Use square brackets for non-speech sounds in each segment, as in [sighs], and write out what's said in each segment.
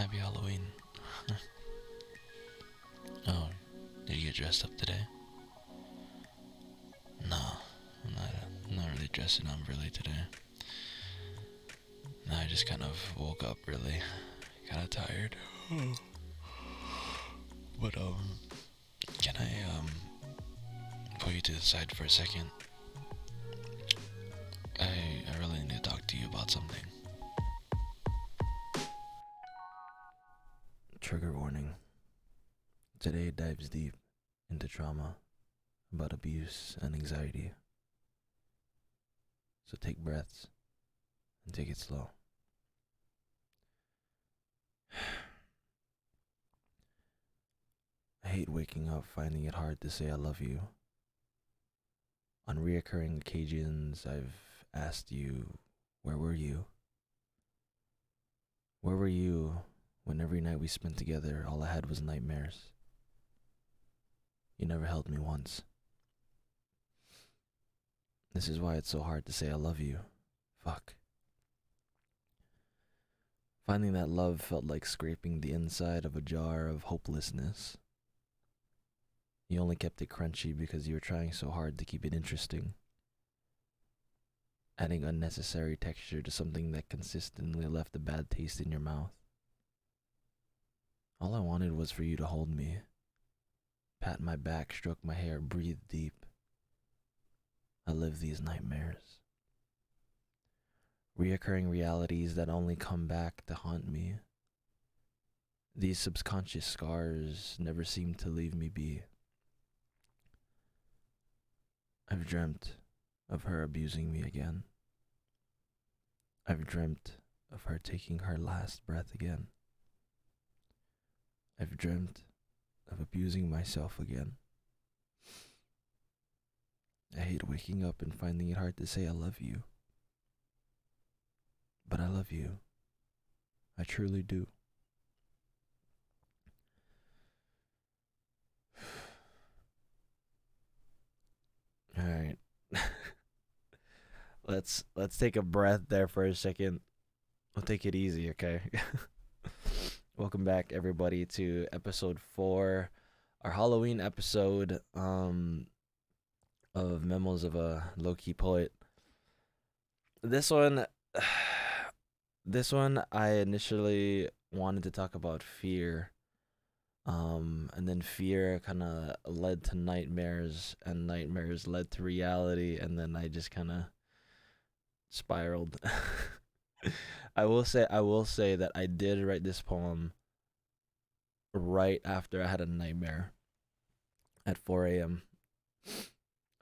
Happy Halloween. [laughs] oh, did you get dressed up today? No, I'm not, I'm not really dressing up really today. No, I just kind of woke up really kind of tired. [sighs] but, um, can I, um, pull you to the side for a second? To say I love you. On reoccurring occasions, I've asked you, Where were you? Where were you when every night we spent together, all I had was nightmares? You never held me once. This is why it's so hard to say I love you. Fuck. Finding that love felt like scraping the inside of a jar of hopelessness. You only kept it crunchy because you were trying so hard to keep it interesting. Adding unnecessary texture to something that consistently left a bad taste in your mouth. All I wanted was for you to hold me, pat my back, stroke my hair, breathe deep. I live these nightmares. Reoccurring realities that only come back to haunt me. These subconscious scars never seem to leave me be. I've dreamt of her abusing me again. I've dreamt of her taking her last breath again. I've dreamt of abusing myself again. I hate waking up and finding it hard to say I love you. But I love you. I truly do. All right. [laughs] let's let's take a breath there for a second. We'll take it easy, okay? [laughs] Welcome back everybody to episode 4, our Halloween episode um of Memos of a Low-Key Poet. This one [sighs] this one I initially wanted to talk about fear um and then fear kind of led to nightmares and nightmares led to reality and then i just kind of spiraled. [laughs] I will say i will say that i did write this poem right after i had a nightmare at 4 a.m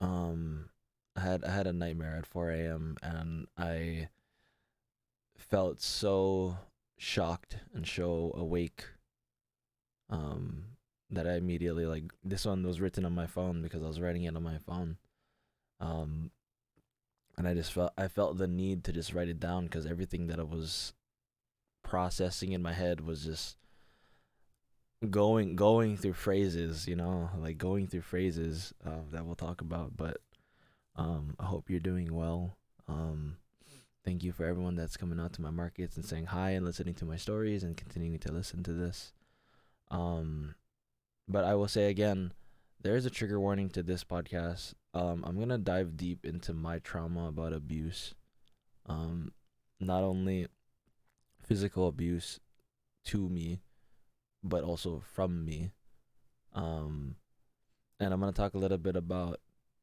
um i had i had a nightmare at 4 a.m and i felt so shocked and so awake um that I immediately like this one was written on my phone because I was writing it on my phone. Um and I just felt I felt the need to just write it down because everything that I was processing in my head was just going going through phrases, you know, like going through phrases uh, that we'll talk about. But um, I hope you're doing well. Um, thank you for everyone that's coming out to my markets and saying hi and listening to my stories and continuing to listen to this. Um, but I will say again, there is a trigger warning to this podcast. Um, I'm gonna dive deep into my trauma about abuse. Um, not only physical abuse to me, but also from me. Um, and I'm gonna talk a little bit about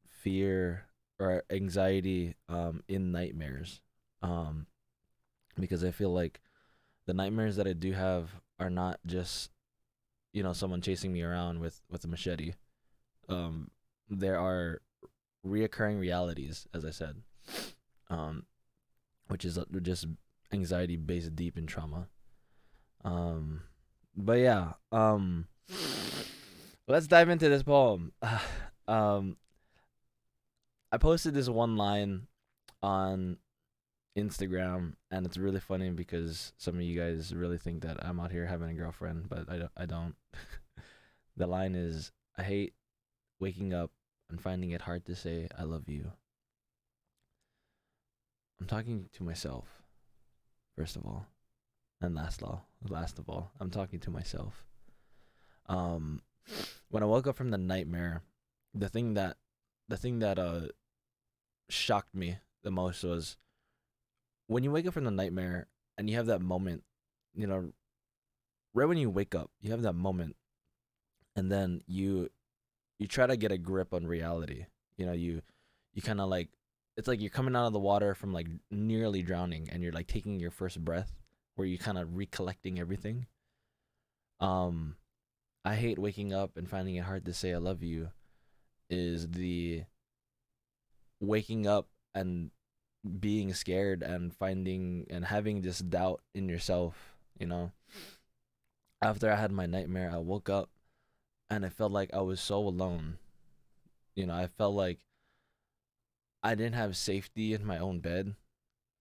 fear or anxiety um, in nightmares. Um, because I feel like the nightmares that I do have are not just you know someone chasing me around with with a machete. Um there are reoccurring realities as i said um which is uh, just anxiety based deep in trauma. Um but yeah um let's dive into this poem. [sighs] Um i posted this one line on Instagram, and it's really funny because some of you guys really think that I'm out here having a girlfriend, but I don't. I don't. [laughs] the line is, "I hate waking up and finding it hard to say I love you." I'm talking to myself, first of all. and last all, last of all, I'm talking to myself. Um, when I woke up from the nightmare, the thing that, the thing that uh, shocked me the most was when you wake up from the nightmare and you have that moment, you know, right when you wake up, you have that moment, and then you, you try to get a grip on reality. You know, you, you kind of like, it's like you're coming out of the water from like nearly drowning, and you're like taking your first breath, where you kind of recollecting everything. Um, I hate waking up and finding it hard to say I love you. Is the waking up and being scared and finding and having this doubt in yourself, you know. After I had my nightmare, I woke up and I felt like I was so alone. You know, I felt like I didn't have safety in my own bed.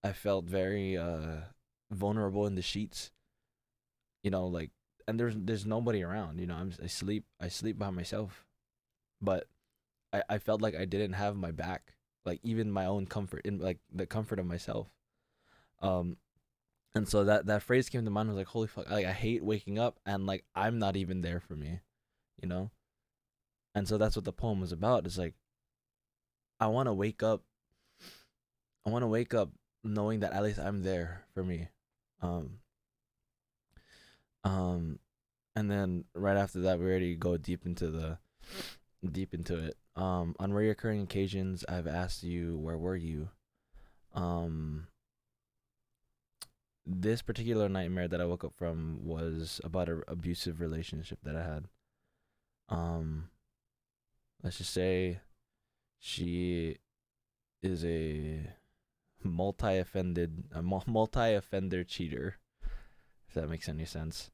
I felt very uh vulnerable in the sheets. You know, like and there's there's nobody around, you know. I'm I sleep I sleep by myself. But I I felt like I didn't have my back like even my own comfort in like the comfort of myself. Um and so that that phrase came to mind I was like holy fuck like i hate waking up and like i'm not even there for me you know? And so that's what the poem was about it's like i want to wake up i want to wake up knowing that at least i'm there for me. Um um and then right after that we already go deep into the deep into it um, on reoccurring occasions, I've asked you, where were you? Um, this particular nightmare that I woke up from was about an abusive relationship that I had. Um, let's just say she is a multi-offended, a [laughs] multi-offender cheater, if that makes any sense.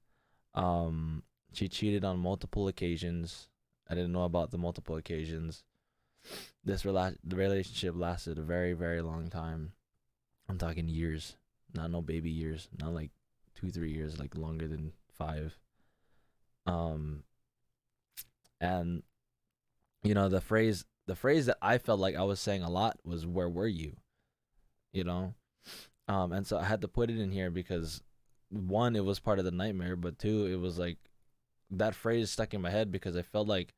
Um, she cheated on multiple occasions I didn't know about the multiple occasions. This rela- the relationship lasted a very very long time. I'm talking years, not no baby years, not like two three years, like longer than five. Um, and you know the phrase the phrase that I felt like I was saying a lot was "Where were you?" You know, um, and so I had to put it in here because one, it was part of the nightmare, but two, it was like that phrase stuck in my head because I felt like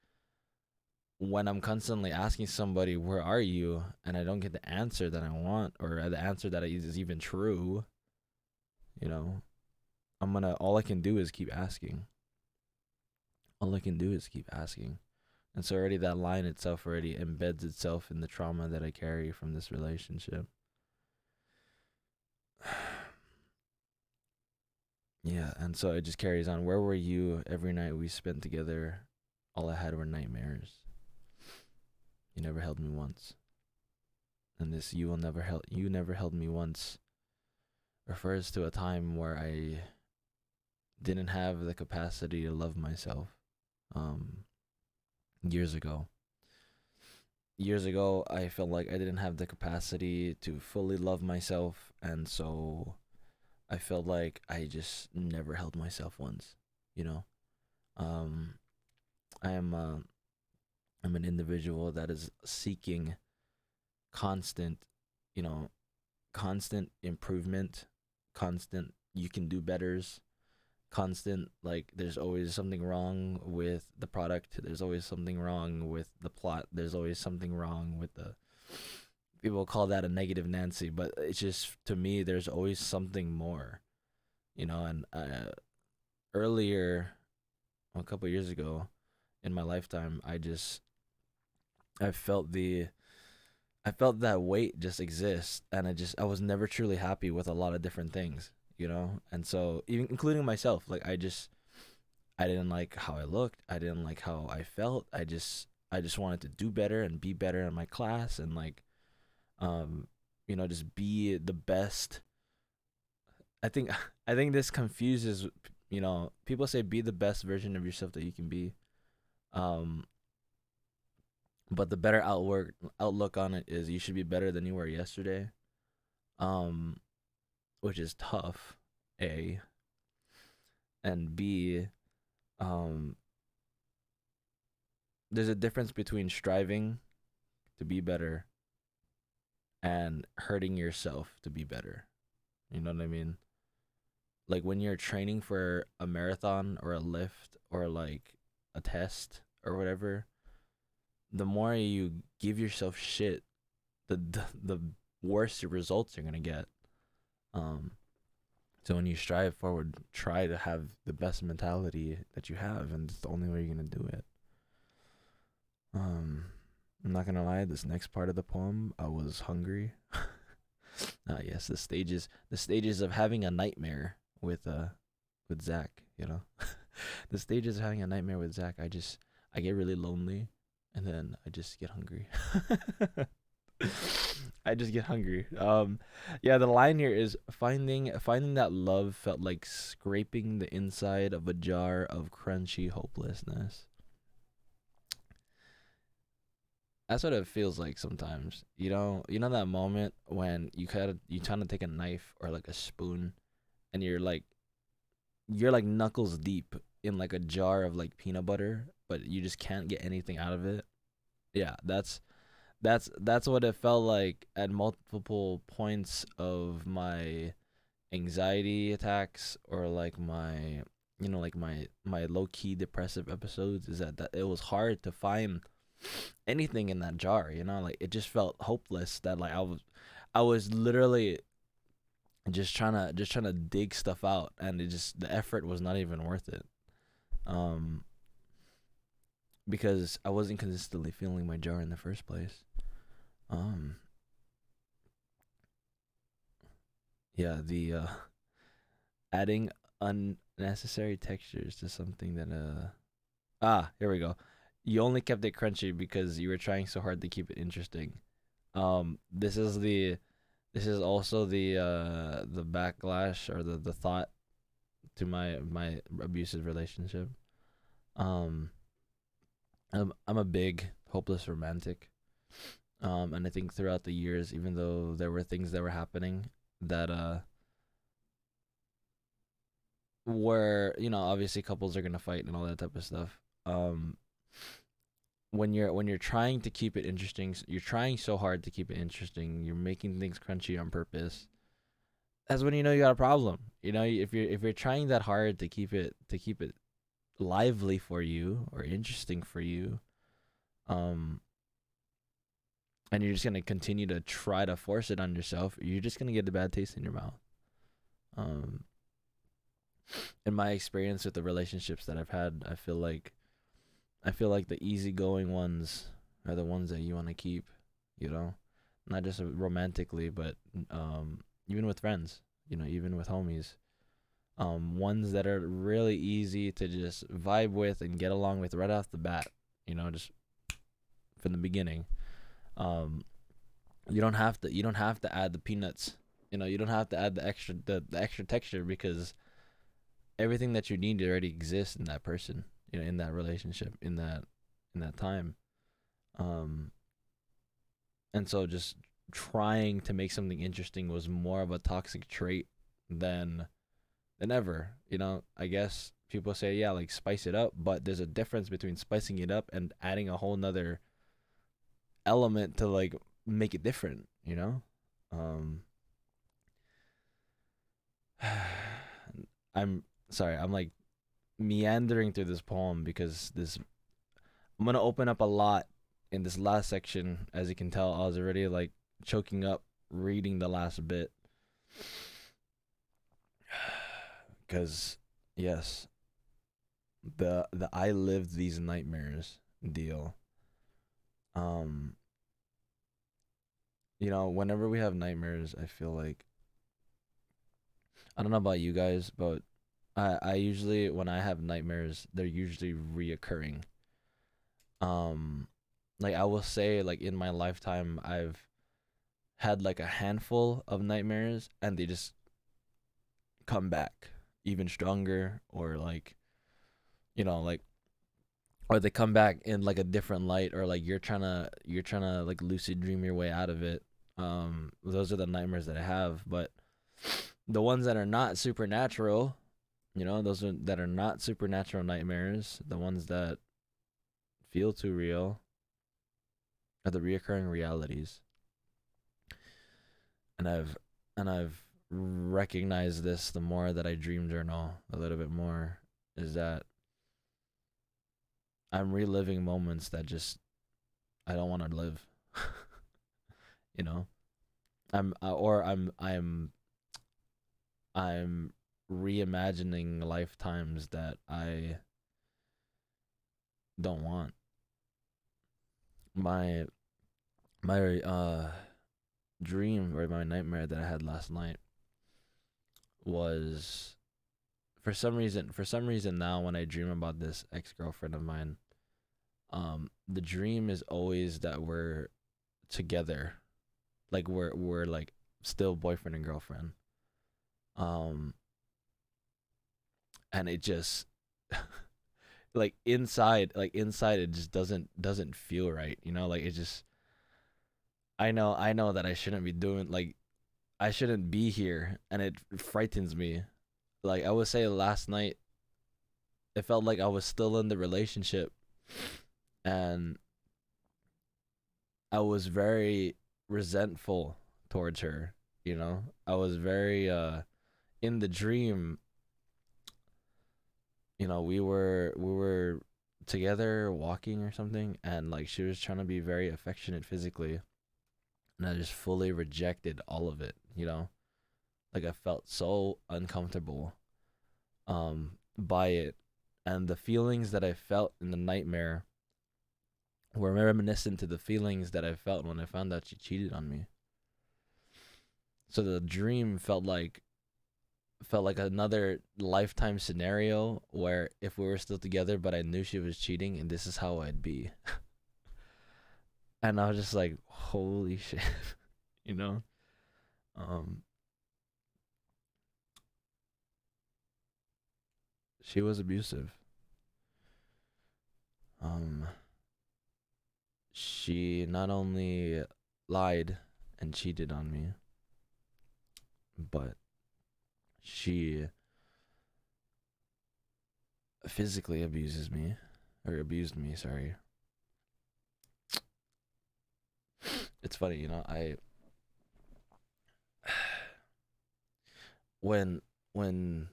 when I'm constantly asking somebody, where are you? And I don't get the answer that I want or the answer that is even true, you know, I'm gonna, all I can do is keep asking. All I can do is keep asking. And so already that line itself already embeds itself in the trauma that I carry from this relationship. [sighs] yeah, and so it just carries on. Where were you every night we spent together? All I had were nightmares. You never held me once. And this you will never held you never held me once refers to a time where I didn't have the capacity to love myself. Um years ago. Years ago, I felt like I didn't have the capacity to fully love myself, and so I felt like I just never held myself once, you know. Um, I am uh, I'm an individual that is seeking constant, you know, constant improvement, constant you can do betters, constant like there's always something wrong with the product, there's always something wrong with the plot, there's always something wrong with the people call that a negative Nancy, but it's just to me there's always something more. You know, and uh, earlier a couple years ago in my lifetime, I just I felt the I felt that weight just exist and I just I was never truly happy with a lot of different things, you know? And so even including myself, like I just I didn't like how I looked, I didn't like how I felt. I just I just wanted to do better and be better in my class and like um you know just be the best I think [laughs] I think this confuses you know people say be the best version of yourself that you can be um but the better outlook outlook on it is you should be better than you were yesterday um which is tough a. And b um there's a difference between striving to be better and hurting yourself to be better. You know what i mean? Like when you're training for a marathon or a lift or like a test or whatever, the more you give yourself shit, the the, the worse your results are gonna get. Um, so when you strive forward, try to have the best mentality that you have, and it's the only way you're gonna do it. Um, I'm not gonna lie. This next part of the poem, I was hungry. [laughs] ah, yes, the stages, the stages of having a nightmare with uh, with Zach. You know, [laughs] the stages of having a nightmare with Zach. I just, I get really lonely, and then I just get hungry. [laughs] I just get hungry. Um, yeah, the line here is finding finding that love felt like scraping the inside of a jar of crunchy hopelessness. That's what it feels like sometimes. You know, you know that moment when you kind you trying to take a knife or like a spoon, and you're like, you're like knuckles deep in like a jar of like peanut butter, but you just can't get anything out of it. Yeah, that's that's that's what it felt like at multiple points of my anxiety attacks or like my you know like my my low key depressive episodes is that, that it was hard to find anything in that jar you know like it just felt hopeless that like I was I was literally just trying to just trying to dig stuff out and it just the effort was not even worth it um because I wasn't consistently feeling my jar in the first place um. Yeah, the uh, [laughs] adding unnecessary textures to something that uh. Ah, here we go. You only kept it crunchy because you were trying so hard to keep it interesting. Um, this is the, this is also the uh the backlash or the the thought to my my abusive relationship. Um, I'm I'm a big hopeless romantic. Um, and I think throughout the years, even though there were things that were happening that uh were you know obviously couples are gonna fight and all that type of stuff. Um, when you're when you're trying to keep it interesting, you're trying so hard to keep it interesting. You're making things crunchy on purpose. That's when you know you got a problem. You know, if you're if you're trying that hard to keep it to keep it lively for you or interesting for you, um, and you're just gonna continue to try to force it on yourself, you're just gonna get a bad taste in your mouth. Um, in my experience with the relationships that I've had, I feel like, I feel like the easygoing ones are the ones that you want to keep. You know, not just romantically, but um, even with friends. You know, even with homies. Um, ones that are really easy to just vibe with and get along with right off the bat. You know, just from the beginning um you don't have to you don't have to add the peanuts you know you don't have to add the extra the, the extra texture because everything that you need already exists in that person you know in that relationship in that in that time um and so just trying to make something interesting was more of a toxic trait than than ever you know i guess people say yeah like spice it up but there's a difference between spicing it up and adding a whole nother element to like make it different, you know? Um [sighs] I'm sorry, I'm like meandering through this poem because this I'm to open up a lot in this last section. As you can tell, I was already like choking up reading the last bit. Cuz yes, the the I lived these nightmares deal. Um you know whenever we have nightmares i feel like i don't know about you guys but i i usually when i have nightmares they're usually reoccurring. Um like i will say like in my lifetime i've had like a handful of nightmares and they just come back even stronger or like you know like or they come back in like a different light or like you're trying to you're trying to like lucid dream your way out of it. Um those are the nightmares that i have but the ones that are not supernatural you know those are, that are not supernatural nightmares the ones that feel too real are the reoccurring realities. And i've and i've recognize this the more that I dream journal a little bit more is that I'm reliving moments that just I don't want to live. [laughs] you know, I'm uh, or I'm I'm I'm reimagining lifetimes that I don't want. My my uh dream or my nightmare that I had last night was for some reason for some reason now when I dream about this ex girlfriend of mine, um, the dream is always that we're together. Like we're we're like still boyfriend and girlfriend. Um and it just [laughs] like inside like inside it just doesn't doesn't feel right, you know? Like it just I know I know that I shouldn't be doing like I shouldn't be here and it frightens me. Like I would say last night it felt like I was still in the relationship and I was very resentful towards her, you know? I was very uh in the dream you know, we were we were together walking or something and like she was trying to be very affectionate physically and I just fully rejected all of it, you know? Like I felt so uncomfortable um by it and the feelings that I felt in the nightmare were reminiscent to the feelings that I felt when I found out she cheated on me. So the dream felt like felt like another lifetime scenario where if we were still together but I knew she was cheating and this is how I'd be. [laughs] and I was just like, holy shit. [laughs] you know? Um she was abusive. Um she not only lied and cheated on me, but she physically abuses me or abused me, sorry. It's funny, you know, I when when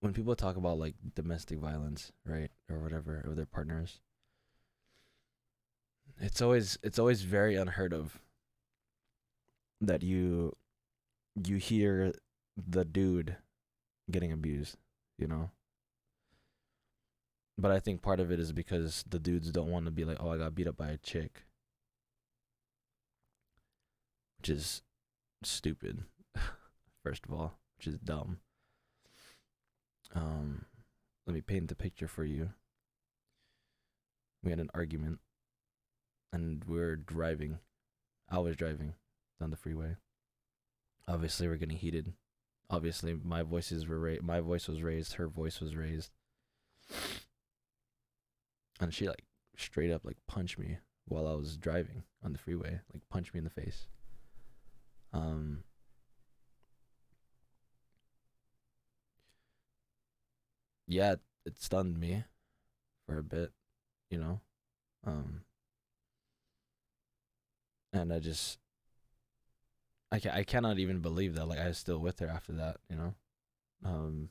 when people talk about like domestic violence, right, or whatever, or their partners, it's always it's always very unheard of that you you hear the dude getting abused, you know. But I think part of it is because the dudes don't want to be like, "Oh, I got beat up by a chick." Which is stupid. First of all, which is dumb. Um let me paint the picture for you. We had an argument and we are driving. I was driving down the freeway. Obviously, we're getting heated. Obviously, my voices were ra- my voice was raised. Her voice was raised, and she like straight up like punched me while I was driving on the freeway. Like punched me in the face. Um. Yeah, it stunned me for a bit, you know. Um and I just I can I cannot even believe that like I was still with her after that, you know. Um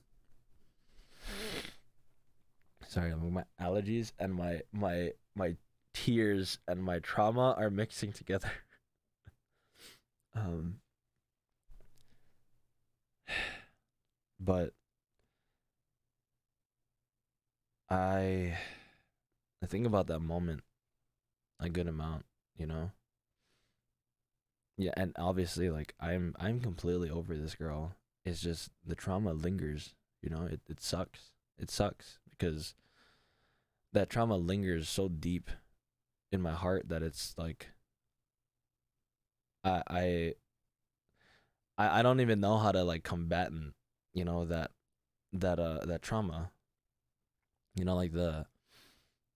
sorry, my allergies and my my my tears and my trauma are mixing together. [laughs] um [sighs] but I I think about that moment a good amount, you know. Yeah, and obviously like I'm I'm completely over this girl. It's just the trauma lingers, you know? It it sucks. It sucks because that trauma lingers so deep in my heart that it's like I I I, I don't even know how to like combat and you know that that uh that trauma. You know like the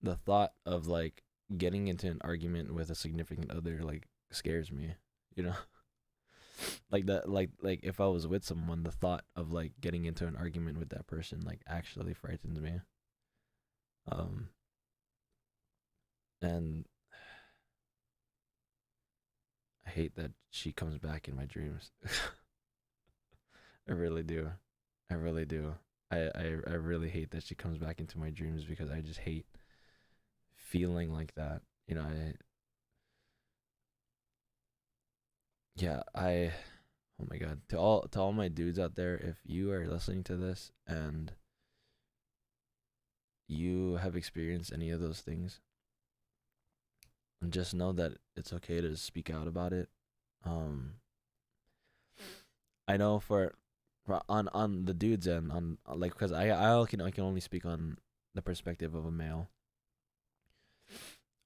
the thought of like getting into an argument with a significant other like scares me you know [laughs] like that like like if i was with someone the thought of like getting into an argument with that person like actually frightens me um and i hate that she comes back in my dreams [laughs] I really do. I really do. I, I I really hate that she comes back into my dreams because I just hate feeling like that. You know, I yeah, I oh my god. To all to all my dudes out there, if you are listening to this and you have experienced any of those things, and just know that it's okay to speak out about it. Um I know for, for on on the dudes end on like because I I can I can only speak on the perspective of a male.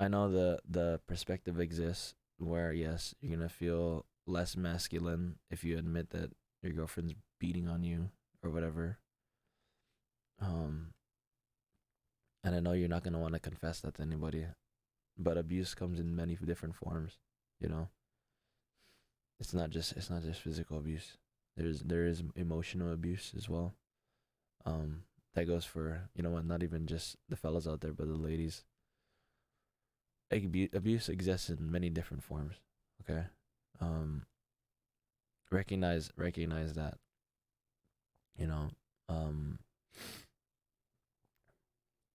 I know the the perspective exists where yes you're gonna feel less masculine if you admit that your girlfriend's beating on you or whatever. Um, and I know you're not gonna want to confess that to anybody, but abuse comes in many different forms. You know, it's not just it's not just physical abuse. There's there is emotional abuse as well. Um, that goes for you know what, not even just the fellas out there, but the ladies. Abuse abuse exists in many different forms. Okay, um. Recognize recognize that. You know, um.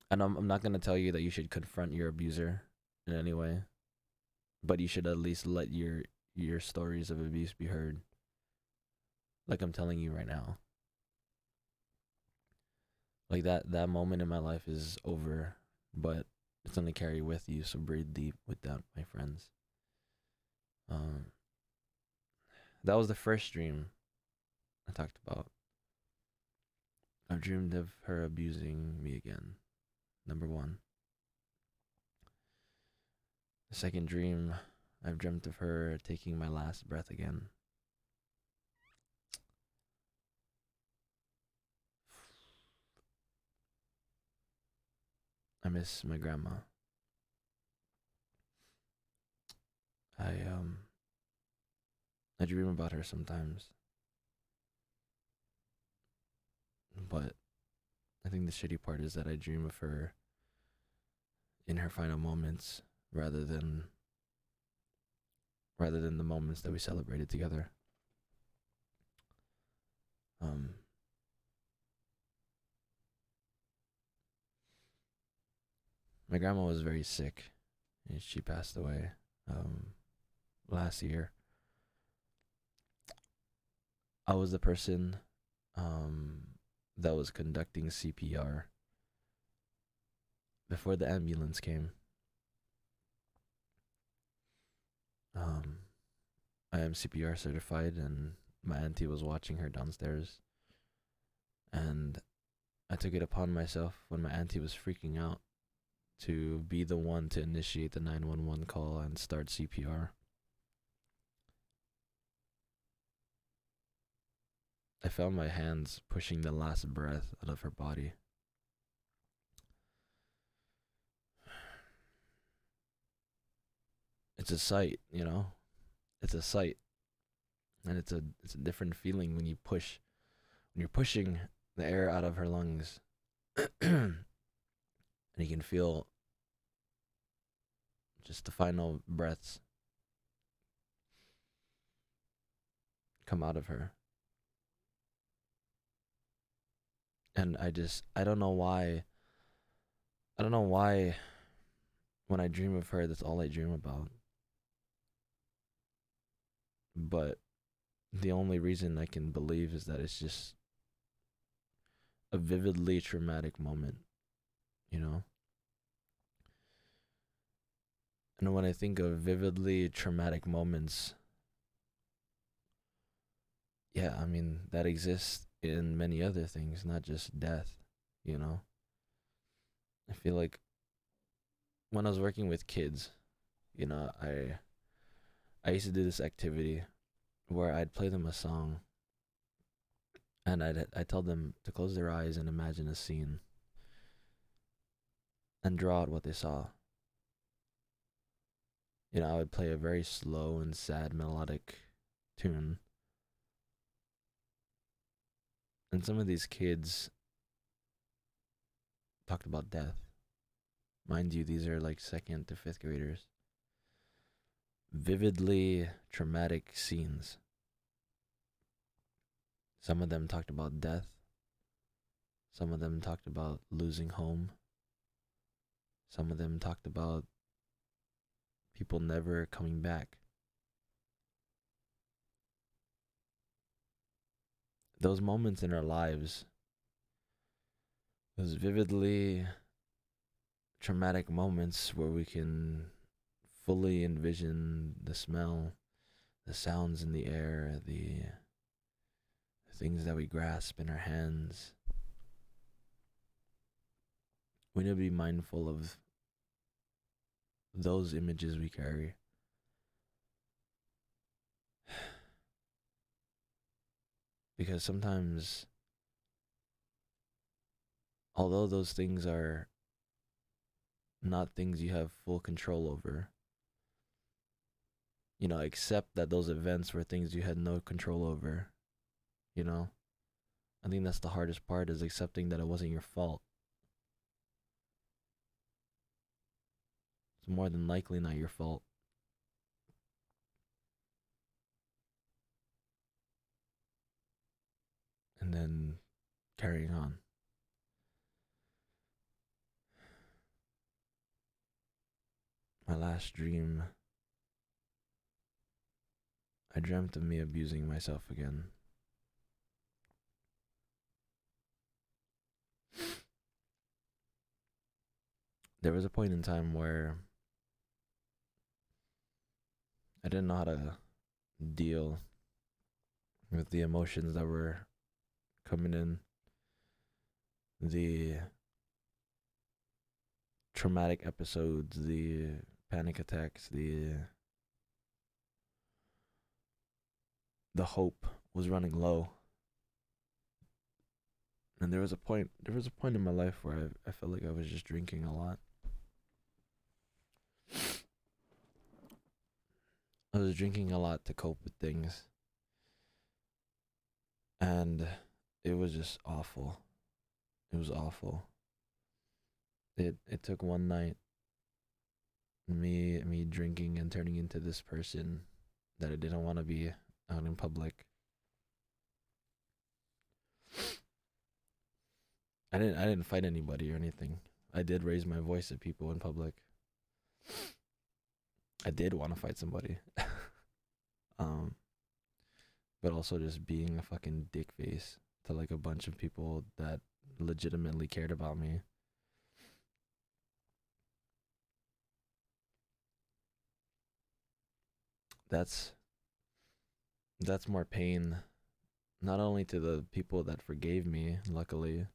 And I'm I'm not gonna tell you that you should confront your abuser in any way, but you should at least let your your stories of abuse be heard like I'm telling you right now. Like that that moment in my life is over, but it's gonna carry with you. So breathe deep with that, my friends. Um, that was the first dream I talked about. I've dreamed of her abusing me again. Number one. The second dream, I've dreamt of her taking my last breath again. I miss my grandma. I um I dream about her sometimes. But I think the shitty part is that I dream of her in her final moments rather than rather than the moments that we celebrated together. Um my grandma was very sick and she passed away um, last year. I was the person um, that was conducting CPR before the ambulance came. Um, I am CPR certified, and my auntie was watching her downstairs. And I took it upon myself when my auntie was freaking out to be the one to initiate the 911 call and start CPR. I found my hands pushing the last breath out of her body. It's a sight, you know? It's a sight. And it's a it's a different feeling when you push when you're pushing the air out of her lungs. [clears throat] and you can feel just the final breaths come out of her. And I just, I don't know why, I don't know why when I dream of her, that's all I dream about. But the only reason I can believe is that it's just a vividly traumatic moment, you know? And when I think of vividly traumatic moments, yeah, I mean, that exists in many other things, not just death, you know? I feel like when I was working with kids, you know, I I used to do this activity where I'd play them a song and I'd I tell them to close their eyes and imagine a scene and draw out what they saw you know, I would play a very slow and sad melodic tune. And some of these kids talked about death. Mind you, these are like second to fifth graders. Vividly traumatic scenes. Some of them talked about death. Some of them talked about losing home. Some of them talked about people never coming back. Those moments in our lives, those vividly traumatic moments where we can fully envision the smell, the sounds in the air, the things that we grasp in our hands. We need to be mindful of those images we carry. [sighs] Because sometimes, although those things are not things you have full control over, you know, accept that those events were things you had no control over, you know? I think that's the hardest part is accepting that it wasn't your fault. It's more than likely not your fault. And then carrying on. My last dream, I dreamt of me abusing myself again. There was a point in time where I didn't know how to deal with the emotions that were coming in, the traumatic episodes, the panic attacks, the the hope was running low. And there was a point there was a point in my life where I, I felt like I was just drinking a lot. I was drinking a lot to cope with things. And it was just awful. It was awful. It it took one night me me drinking and turning into this person that I didn't want to be out in public. I didn't I didn't fight anybody or anything. I did raise my voice at people in public. I did want to fight somebody. [laughs] um but also just being a fucking dick face to like a bunch of people that legitimately cared about me. That's that's more pain not only to the people that forgave me, luckily,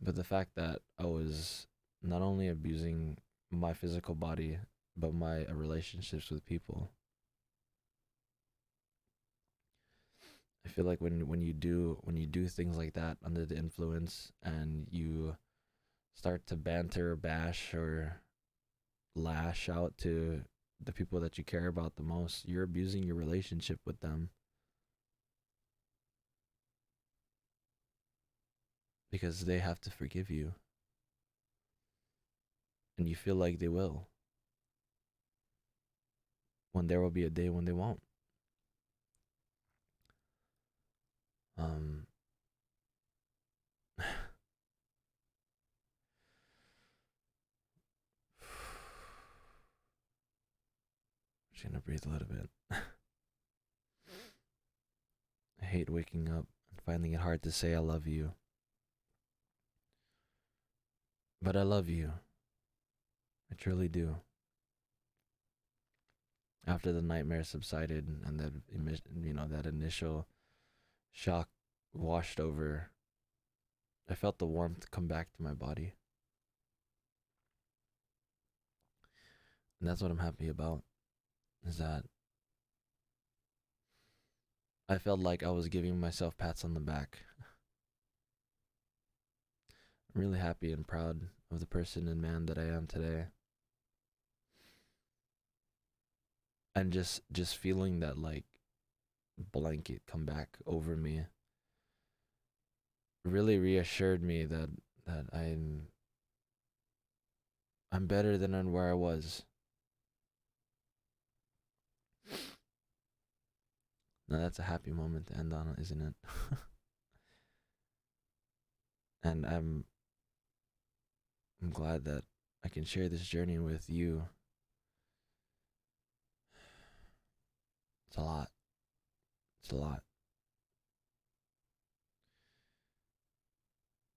but the fact that I was not only abusing my physical body but my uh, relationships with people. I feel like when when you do when you do things like that under the influence and you start to banter bash or lash out to the people that you care about the most, you're abusing your relationship with them. Because they have to forgive you. And you feel like they will when there will be a day when they won't. Um, [sighs] just gonna breathe a little bit. [laughs] I hate waking up and finding it hard to say I love you. But I love you. I truly do after the nightmare subsided and that you know that initial shock washed over i felt the warmth come back to my body. And that's what i'm happy about is that i felt like i was giving myself pats on the back. I'm really happy and proud of the person and man that i am today and just just feeling that like blanket come back over me really reassured me that that I'm I'm better than where I was. Now that's a happy moment to end on, isn't it? [laughs] and I'm I'm glad that I can share this journey with you. It's a lot. It's a lot.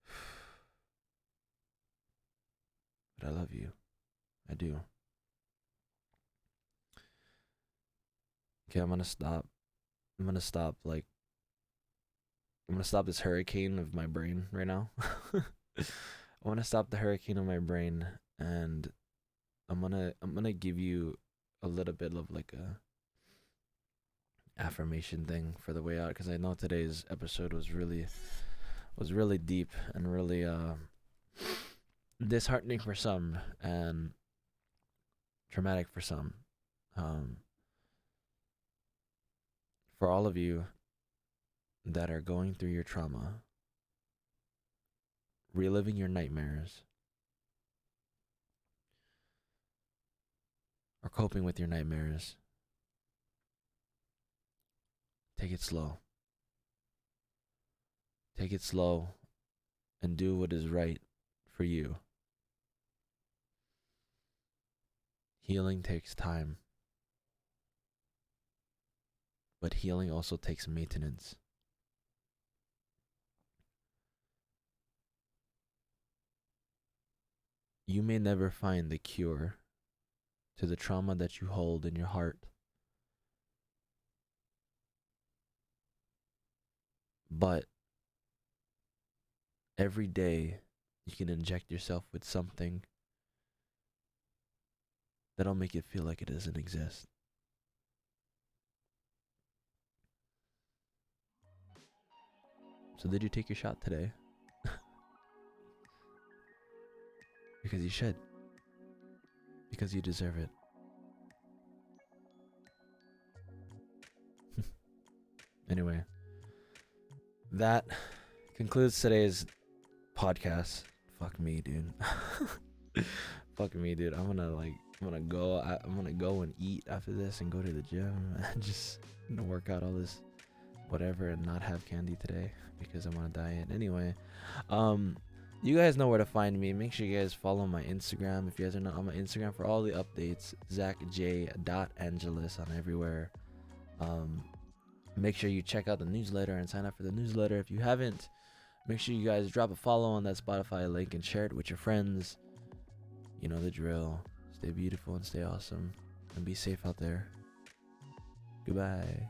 [sighs] But I love you. I do. Okay, I'm gonna stop. I'm gonna stop like I'm gonna stop this hurricane of my brain right now. [laughs] I wanna stop the hurricane of my brain and I'm gonna I'm gonna give you a little bit of like a affirmation thing for the way out because I know today's episode was really was really deep and really uh disheartening for some and traumatic for some. Um, for all of you that are going through your trauma, reliving your nightmares, or coping with your nightmares, take it slow. Take it slow and do what is right for you. Healing takes time, but healing also takes maintenance. You may never find the cure to the trauma that you hold in your heart. But every day you can inject yourself with something that'll make it feel like it doesn't exist. So, did you take your shot today? [laughs] because you should. Because you deserve it. [laughs] anyway, that concludes today's podcast. Fuck me, dude. [laughs] Fuck me, dude. I'm gonna like I'm gonna go. I, am gonna go and eat after this and go to the gym [laughs] and just work out all this whatever and not have candy today because I'm on a diet. Anyway, um, you guys know where to find me. Make sure you guys follow my Instagram if you guys are not on my Instagram for all the updates. Zach J. Angeles on everywhere. Um, make sure you check out the newsletter and sign up for the newsletter if you haven't. Make sure you guys drop a follow on that Spotify link and share it with your friends. You know the drill. Stay beautiful and stay awesome. And be safe out there. Goodbye.